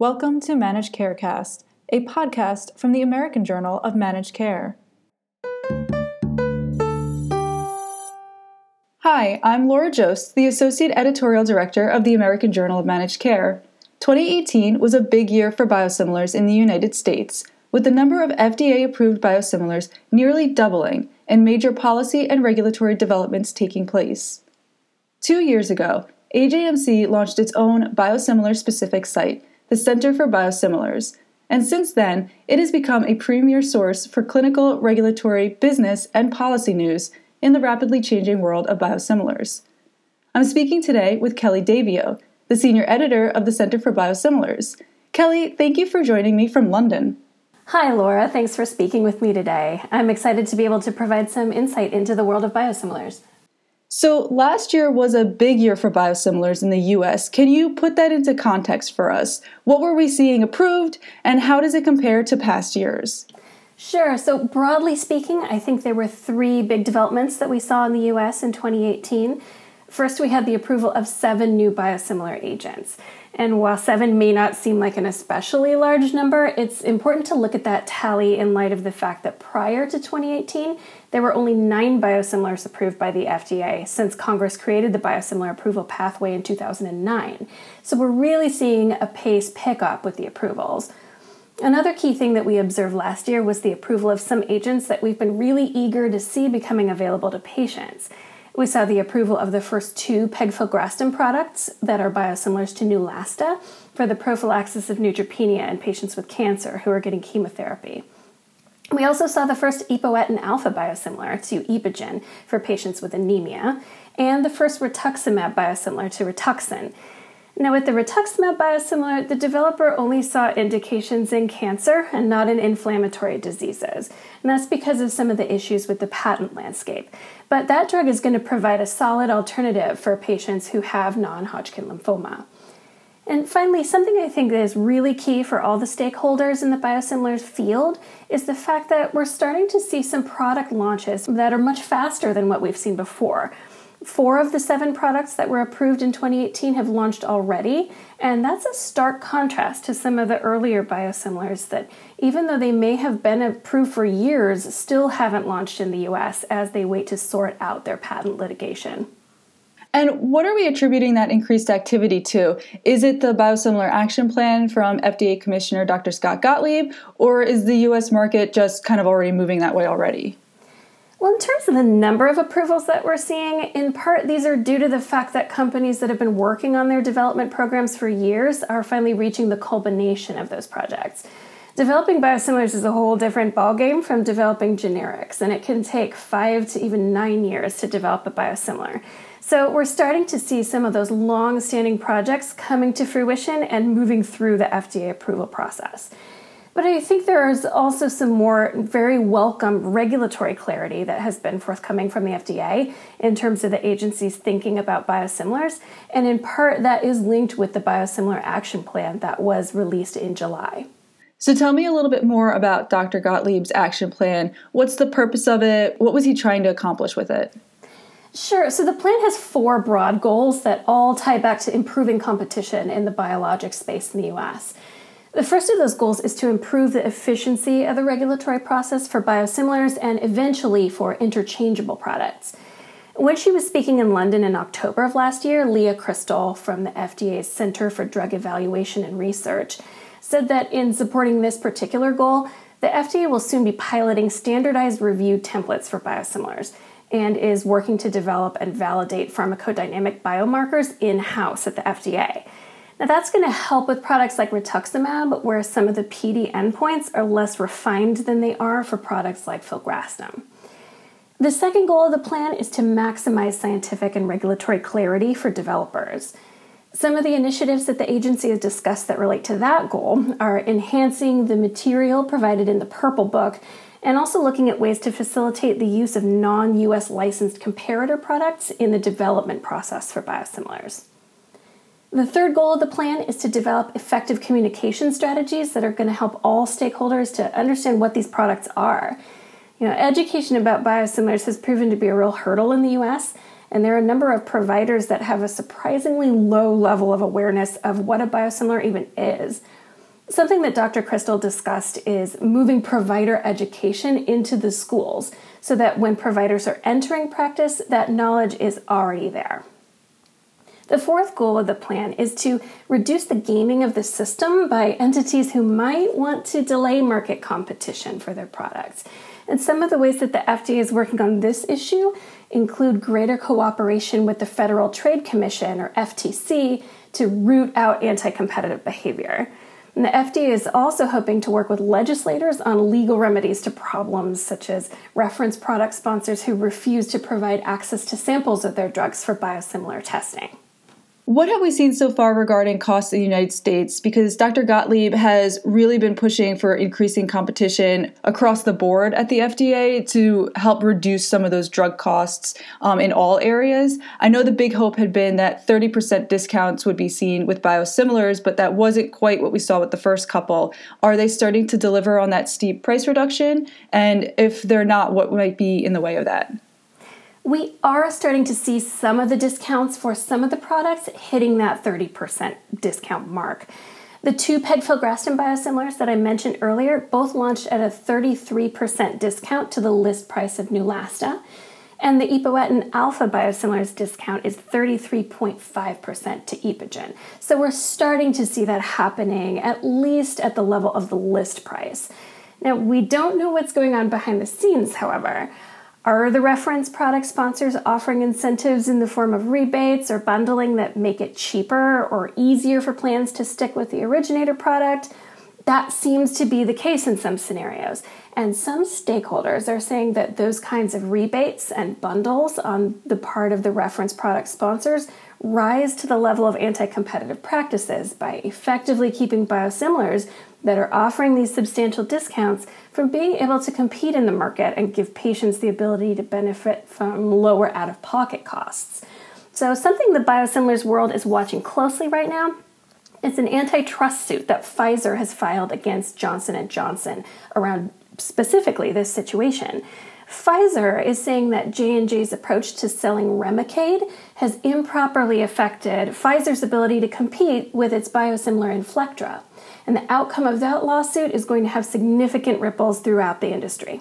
Welcome to Managed Carecast, a podcast from the American Journal of Managed Care. Hi, I'm Laura Joszt, the Associate Editorial Director of the American Journal of Managed Care. 2018 was a big year for biosimilars in the United States, with the number of FDA approved biosimilars nearly doubling and major policy and regulatory developments taking place. Two years ago, AJMC launched its own biosimilar specific site, the Center for Biosimilars, and since then, it has become a premier source for clinical, regulatory, business, and policy news in the rapidly changing world of biosimilars. I'm speaking today with Kelly Davio, the senior editor of the Center for Biosimilars. Kelly, thank you for joining me from London. Hi, Laura. Thanks for speaking with me today. I'm excited to be able to provide some insight into the world of biosimilars. So, last year was a big year for biosimilars in the US. Can you put that into context for us? What were we seeing approved, and how does it compare to past years? Sure. So, broadly speaking, I think there were three big developments that we saw in the US in 2018. First, we had the approval of seven new biosimilar agents. And while seven may not seem like an especially large number, it's important to look at that tally in light of the fact that prior to 2018, there were only nine biosimilars approved by the FDA since Congress created the biosimilar approval pathway in 2009. So we're really seeing a pace pick up with the approvals. Another key thing that we observed last year was the approval of some agents that we've been really eager to see becoming available to patients. We saw the approval of the first two pegfilgrastim products that are biosimilars to Neulasta for the prophylaxis of neutropenia in patients with cancer who are getting chemotherapy. We also saw the first epoetin alpha biosimilar to Epogen for patients with anemia, and the first rituximab biosimilar to Rituxan now, with the rituximab biosimilar, the developer only saw indications in cancer and not in inflammatory diseases. And that's because of some of the issues with the patent landscape. But that drug is going to provide a solid alternative for patients who have non Hodgkin lymphoma. And finally, something I think is really key for all the stakeholders in the biosimilars field is the fact that we're starting to see some product launches that are much faster than what we've seen before. Four of the seven products that were approved in 2018 have launched already, and that's a stark contrast to some of the earlier biosimilars that, even though they may have been approved for years, still haven't launched in the US as they wait to sort out their patent litigation. And what are we attributing that increased activity to? Is it the biosimilar action plan from FDA Commissioner Dr. Scott Gottlieb, or is the US market just kind of already moving that way already? Well, in terms of the number of approvals that we're seeing, in part these are due to the fact that companies that have been working on their development programs for years are finally reaching the culmination of those projects. Developing biosimilars is a whole different ballgame from developing generics, and it can take five to even nine years to develop a biosimilar. So, we're starting to see some of those long standing projects coming to fruition and moving through the FDA approval process. But I think there is also some more very welcome regulatory clarity that has been forthcoming from the FDA in terms of the agency's thinking about biosimilars. And in part, that is linked with the biosimilar action plan that was released in July. So tell me a little bit more about Dr. Gottlieb's action plan. What's the purpose of it? What was he trying to accomplish with it? Sure. So the plan has four broad goals that all tie back to improving competition in the biologic space in the US. The first of those goals is to improve the efficiency of the regulatory process for biosimilars and eventually for interchangeable products. When she was speaking in London in October of last year, Leah Christl from the FDA's Center for Drug Evaluation and Research said that in supporting this particular goal, the FDA will soon be piloting standardized review templates for biosimilars and is working to develop and validate pharmacodynamic biomarkers in house at the FDA. Now, that's going to help with products like rituximab, where some of the PD endpoints are less refined than they are for products like filgrastim. The second goal of the plan is to maximize scientific and regulatory clarity for developers. Some of the initiatives that the agency has discussed that relate to that goal are enhancing the material provided in the Purple Book and also looking at ways to facilitate the use of non US licensed comparator products in the development process for biosimilars. The third goal of the plan is to develop effective communication strategies that are going to help all stakeholders to understand what these products are. You know, education about biosimilars has proven to be a real hurdle in the US, and there are a number of providers that have a surprisingly low level of awareness of what a biosimilar even is. Something that Dr. Christl discussed is moving provider education into the schools so that when providers are entering practice, that knowledge is already there. The fourth goal of the plan is to reduce the gaming of the system by entities who might want to delay market competition for their products. And some of the ways that the FDA is working on this issue include greater cooperation with the Federal Trade Commission, or FTC, to root out anti competitive behavior. And the FDA is also hoping to work with legislators on legal remedies to problems such as reference product sponsors who refuse to provide access to samples of their drugs for biosimilar testing. What have we seen so far regarding costs in the United States? Because Dr. Gottlieb has really been pushing for increasing competition across the board at the FDA to help reduce some of those drug costs um, in all areas. I know the big hope had been that 30% discounts would be seen with biosimilars, but that wasn't quite what we saw with the first couple. Are they starting to deliver on that steep price reduction? And if they're not, what might be in the way of that? We are starting to see some of the discounts for some of the products hitting that 30% discount mark. The two pegfilgrastim biosimilars that I mentioned earlier both launched at a 33% discount to the list price of Neulasta, and the epoetin alpha biosimilars discount is 33.5% to Epogen. So we're starting to see that happening at least at the level of the list price. Now, we don't know what's going on behind the scenes, however. Are the reference product sponsors offering incentives in the form of rebates or bundling that make it cheaper or easier for plans to stick with the originator product? That seems to be the case in some scenarios. And some stakeholders are saying that those kinds of rebates and bundles on the part of the reference product sponsors rise to the level of anti competitive practices by effectively keeping biosimilars that are offering these substantial discounts from being able to compete in the market and give patients the ability to benefit from lower out of pocket costs. So, something the biosimilars world is watching closely right now is an antitrust suit that Pfizer has filed against Johnson & Johnson around specifically this situation. Pfizer is saying that J&J's approach to selling Remicade has improperly affected Pfizer's ability to compete with its biosimilar Inflectra. And the outcome of that lawsuit is going to have significant ripples throughout the industry.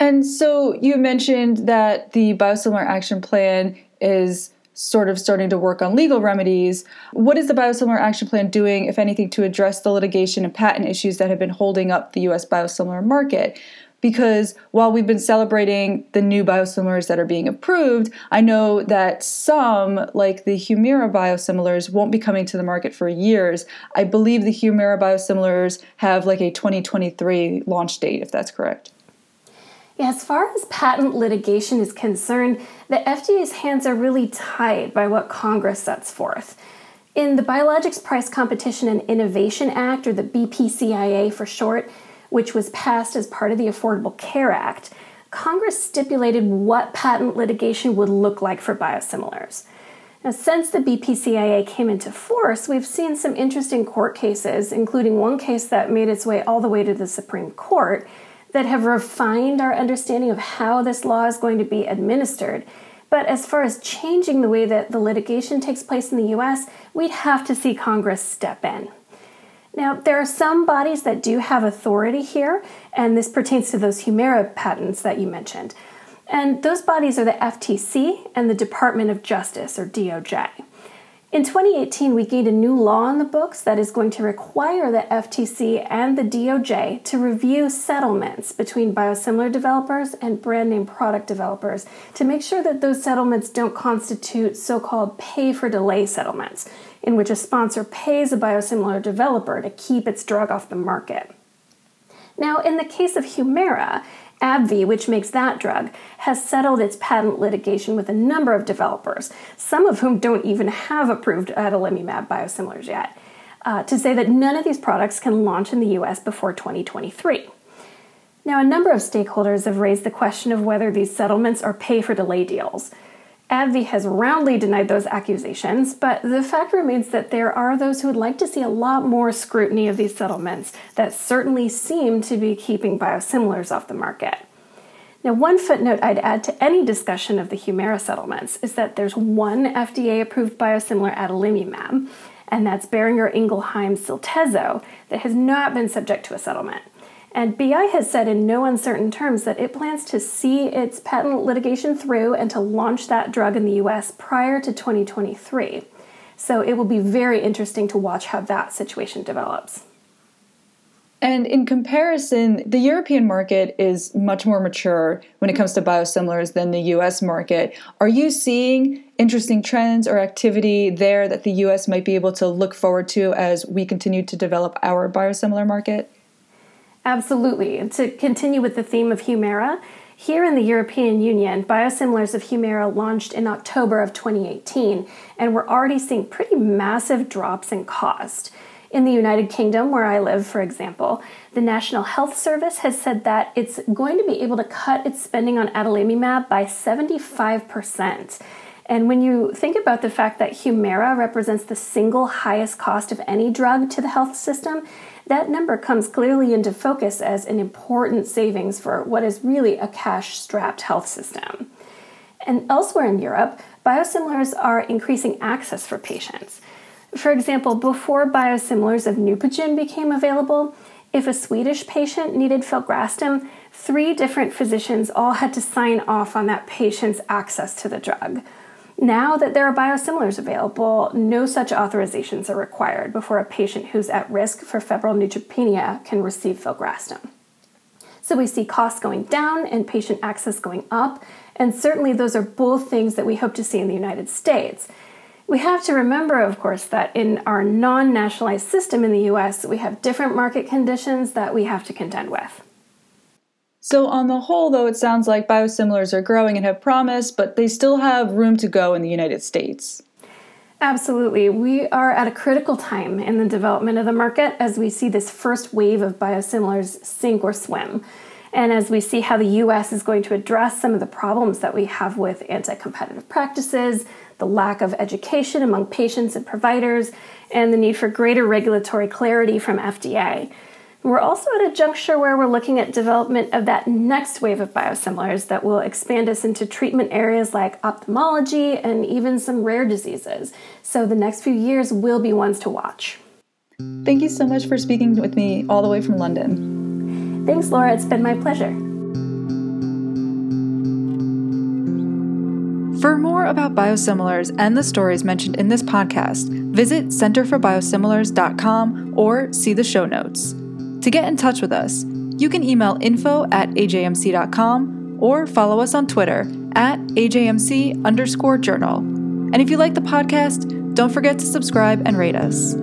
And so you mentioned that the biosimilar action plan is sort of starting to work on legal remedies. What is the biosimilar action plan doing, if anything, to address the litigation and patent issues that have been holding up the US biosimilar market? Because while we've been celebrating the new biosimilars that are being approved, I know that some, like the Humira biosimilars, won't be coming to the market for years. I believe the Humira biosimilars have like a 2023 launch date, if that's correct. Yeah, as far as patent litigation is concerned, the FDA's hands are really tied by what Congress sets forth. In the Biologics Price Competition and Innovation Act, or the BPCIA for short, which was passed as part of the Affordable Care Act, Congress stipulated what patent litigation would look like for biosimilars. Now, since the BPCIA came into force, we've seen some interesting court cases, including one case that made its way all the way to the Supreme Court, that have refined our understanding of how this law is going to be administered. But as far as changing the way that the litigation takes place in the US, we'd have to see Congress step in. Now, there are some bodies that do have authority here, and this pertains to those Humira patents that you mentioned. And those bodies are the FTC and the Department of Justice, or DOJ. In 2018, we gained a new law on the books that is going to require the FTC and the DOJ to review settlements between biosimilar developers and brand name product developers to make sure that those settlements don't constitute so called pay for delay settlements, in which a sponsor pays a biosimilar developer to keep its drug off the market. Now, in the case of Humira, AbbVie, which makes that drug, has settled its patent litigation with a number of developers, some of whom don't even have approved adalimumab biosimilars yet, uh, to say that none of these products can launch in the US before 2023. Now, a number of stakeholders have raised the question of whether these settlements are pay for delay deals. AbbVie has roundly denied those accusations, but the fact remains that there are those who would like to see a lot more scrutiny of these settlements that certainly seem to be keeping biosimilars off the market. Now, one footnote I'd add to any discussion of the Humira settlements is that there's one FDA approved biosimilar adalimumab, and that's Boehringer Ingelheim Cyltezo, that has not been subject to a settlement. And BI has said in no uncertain terms that it plans to see its patent litigation through and to launch that drug in the US prior to 2023. So it will be very interesting to watch how that situation develops. And in comparison, the European market is much more mature when it comes to biosimilars than the US market. Are you seeing interesting trends or activity there that the US might be able to look forward to as we continue to develop our biosimilar market? Absolutely. And to continue with the theme of Humira, here in the European Union, biosimilars of Humira launched in October of 2018, and we're already seeing pretty massive drops in cost. In the United Kingdom, where I live, for example, the National Health Service has said that it's going to be able to cut its spending on adalimumab by 75%. And when you think about the fact that Humira represents the single highest cost of any drug to the health system, that number comes clearly into focus as an important savings for what is really a cash strapped health system. And elsewhere in Europe, biosimilars are increasing access for patients. For example, before biosimilars of Neupogen became available, if a Swedish patient needed filgrastim, three different physicians all had to sign off on that patient's access to the drug. Now that there are biosimilars available, no such authorizations are required before a patient who's at risk for febrile neutropenia can receive filgrastim. So we see costs going down and patient access going up, and certainly those are both things that we hope to see in the United States. We have to remember, of course, that in our non nationalized system in the US, we have different market conditions that we have to contend with. So, on the whole, though, it sounds like biosimilars are growing and have promise, but they still have room to go in the United States. Absolutely. We are at a critical time in the development of the market as we see this first wave of biosimilars sink or swim. And as we see how the US is going to address some of the problems that we have with anti competitive practices, the lack of education among patients and providers, and the need for greater regulatory clarity from FDA. We're also at a juncture where we're looking at development of that next wave of biosimilars that will expand us into treatment areas like ophthalmology and even some rare diseases. So the next few years will be ones to watch. Thank you so much for speaking with me all the way from London. Thanks, Laura. It's been my pleasure. For more about biosimilars and the stories mentioned in this podcast, visit centerforbiosimilars.com or see the show notes. To get in touch with us, you can email info at ajmc.com or follow us on Twitter at ajmc underscore journal. And if you like the podcast, don't forget to subscribe and rate us.